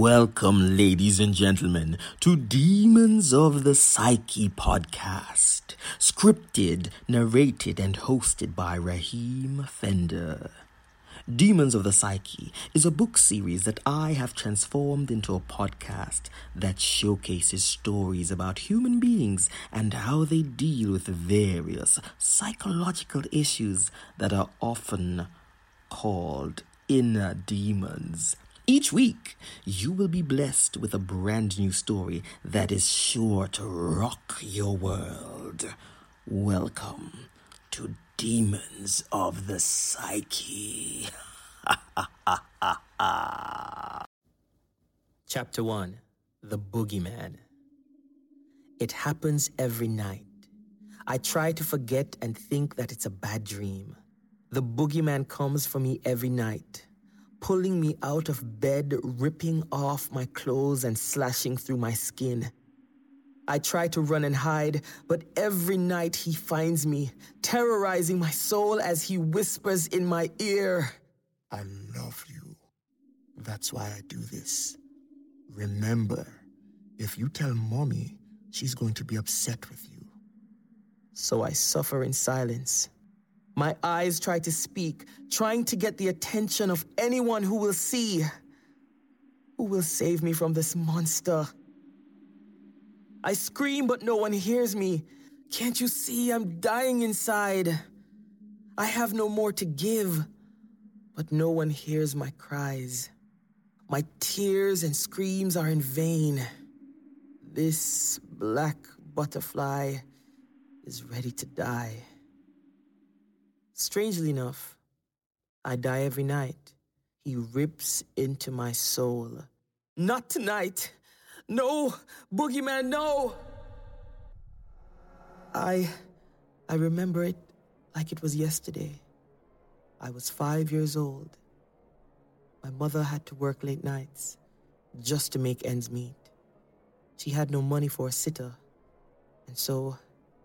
Welcome, ladies and gentlemen, to Demons of the Psyche podcast, scripted, narrated, and hosted by Raheem Fender. Demons of the Psyche is a book series that I have transformed into a podcast that showcases stories about human beings and how they deal with various psychological issues that are often called inner demons. Each week, you will be blessed with a brand new story that is sure to rock your world. Welcome to Demons of the Psyche. Chapter 1 The Boogeyman. It happens every night. I try to forget and think that it's a bad dream. The boogeyman comes for me every night, pulling me out of bed, ripping off my clothes, and slashing through my skin. I try to run and hide, but every night he finds me, terrorizing my soul as he whispers in my ear I love you. That's why I do this. Remember, if you tell mommy, she's going to be upset with you. So I suffer in silence. My eyes try to speak, trying to get the attention of anyone who will see. Who will save me from this monster? I scream, but no one hears me. Can't you see I'm dying inside? I have no more to give, but no one hears my cries. My tears and screams are in vain. This black butterfly is ready to die. Strangely enough, I die every night. He rips into my soul. Not tonight. No, Boogeyman, no. I I remember it like it was yesterday. I was 5 years old. My mother had to work late nights just to make ends meet. She had no money for a sitter, and so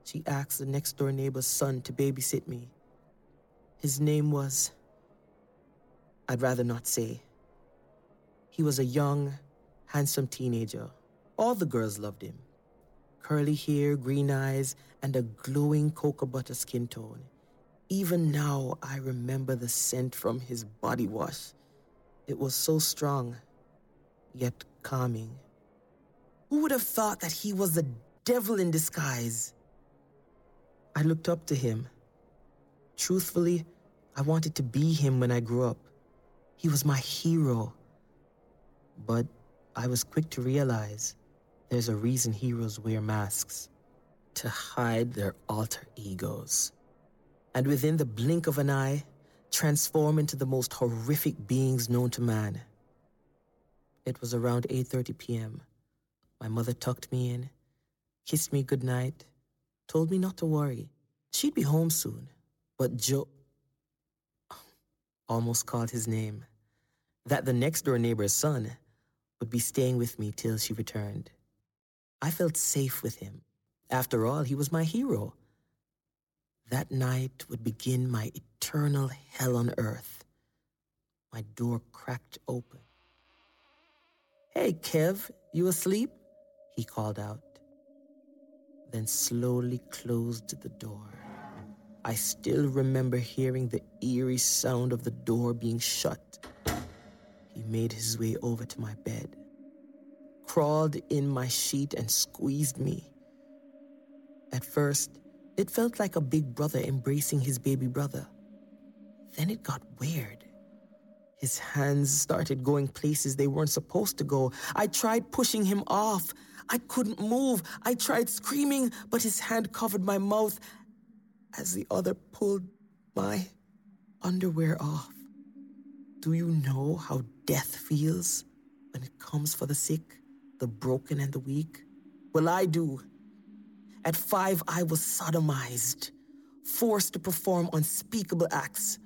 she asked the next door neighbor's son to babysit me. His name was. I'd rather not say. He was a young, handsome teenager. All the girls loved him. Curly hair, green eyes, and a glowing cocoa butter skin tone. Even now, I remember the scent from his body wash. It was so strong, yet calming. Who would have thought that he was the devil in disguise? I looked up to him. Truthfully, I wanted to be him when I grew up. He was my hero. But I was quick to realize there's a reason heroes wear masks to hide their alter egos. And within the blink of an eye, transform into the most horrific beings known to man. It was around 8:30 p.m. My mother tucked me in, kissed me goodnight, told me not to worry. She'd be home soon. But Joe um, almost called his name. That the next door neighbor's son would be staying with me till she returned. I felt safe with him. After all, he was my hero. That night would begin my eternal hell on earth. My door cracked open. Hey, Kev, you asleep? He called out, then slowly closed the door. I still remember hearing the eerie sound of the door being shut. He made his way over to my bed, crawled in my sheet, and squeezed me. At first, it felt like a big brother embracing his baby brother. Then it got weird. His hands started going places they weren't supposed to go. I tried pushing him off. I couldn't move. I tried screaming, but his hand covered my mouth as the other pulled my underwear off. Do you know how death feels when it comes for the sick, the broken, and the weak? Well, I do. At five, I was sodomized, forced to perform unspeakable acts.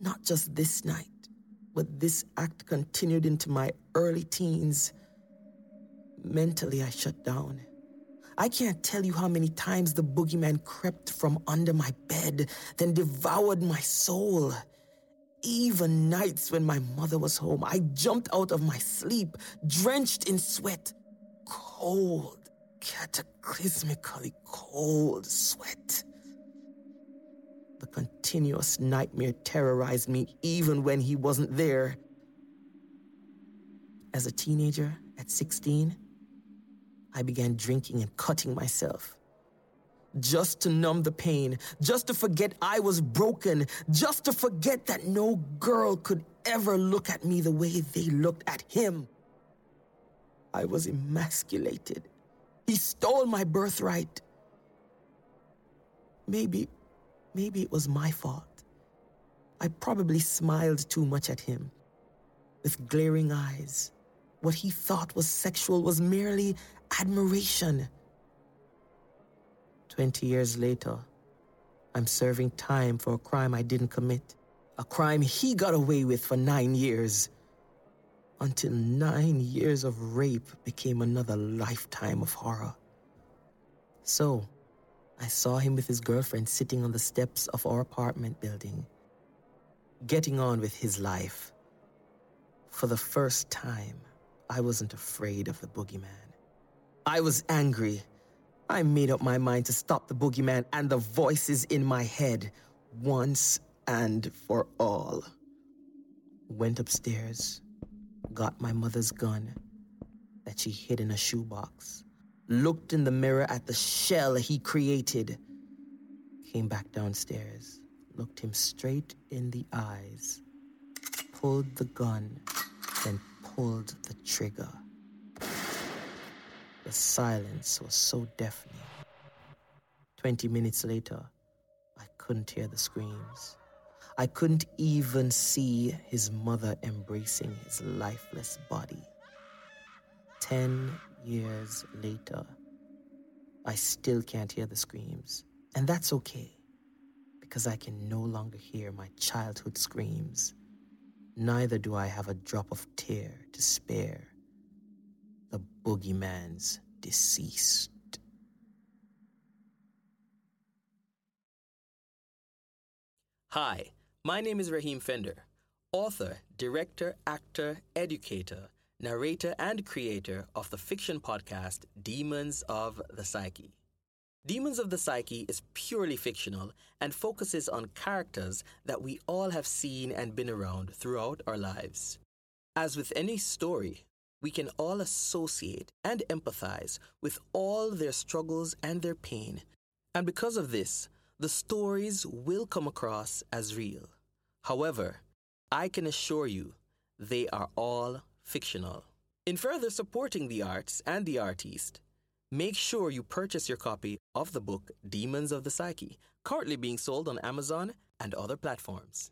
Not just this night, but this act continued into my early teens. Mentally, I shut down. I can't tell you how many times the boogeyman crept from under my bed, then devoured my soul. even nights when my mother was home, I jumped out of my sleep, drenched in sweat, cold, cataclysmically cold sweat. The continuous nightmare terrorized me even when he wasn't there. As a teenager, at 16, I began drinking and cutting myself. Just to numb the pain, just to forget I was broken, just to forget that no girl could ever look at me the way they looked at him. I was emasculated. He stole my birthright. Maybe, maybe it was my fault. I probably smiled too much at him. With glaring eyes, what he thought was sexual was merely admiration. Twenty years later, I'm serving time for a crime I didn't commit, a crime he got away with for nine years. Until nine years of rape became another lifetime of horror. So, I saw him with his girlfriend sitting on the steps of our apartment building, getting on with his life. For the first time, I wasn't afraid of the boogeyman. I was angry. I made up my mind to stop the boogeyman and the voices in my head once and for all. Went upstairs, got my mother's gun that she hid in a shoebox, looked in the mirror at the shell he created, came back downstairs, looked him straight in the eyes, pulled the gun, then pulled the trigger. The silence was so deafening. Twenty minutes later, I couldn't hear the screams. I couldn't even see his mother embracing his lifeless body. Ten years later, I still can't hear the screams. And that's okay, because I can no longer hear my childhood screams. Neither do I have a drop of tear to spare the boogeyman's deceased. Hi, my name is Raheem Fender, author, director, actor, educator, narrator, and creator of the fiction podcast Demons of the Psyche. Demons of the Psyche is purely fictional and focuses on characters that we all have seen and been around throughout our lives. As with any story, we can all associate and empathize with all their struggles and their pain. And because of this, the stories will come across as real. However, I can assure you they are all fictional. In further supporting the arts and the artiste, make sure you purchase your copy of the book Demons of the Psyche, currently being sold on Amazon and other platforms.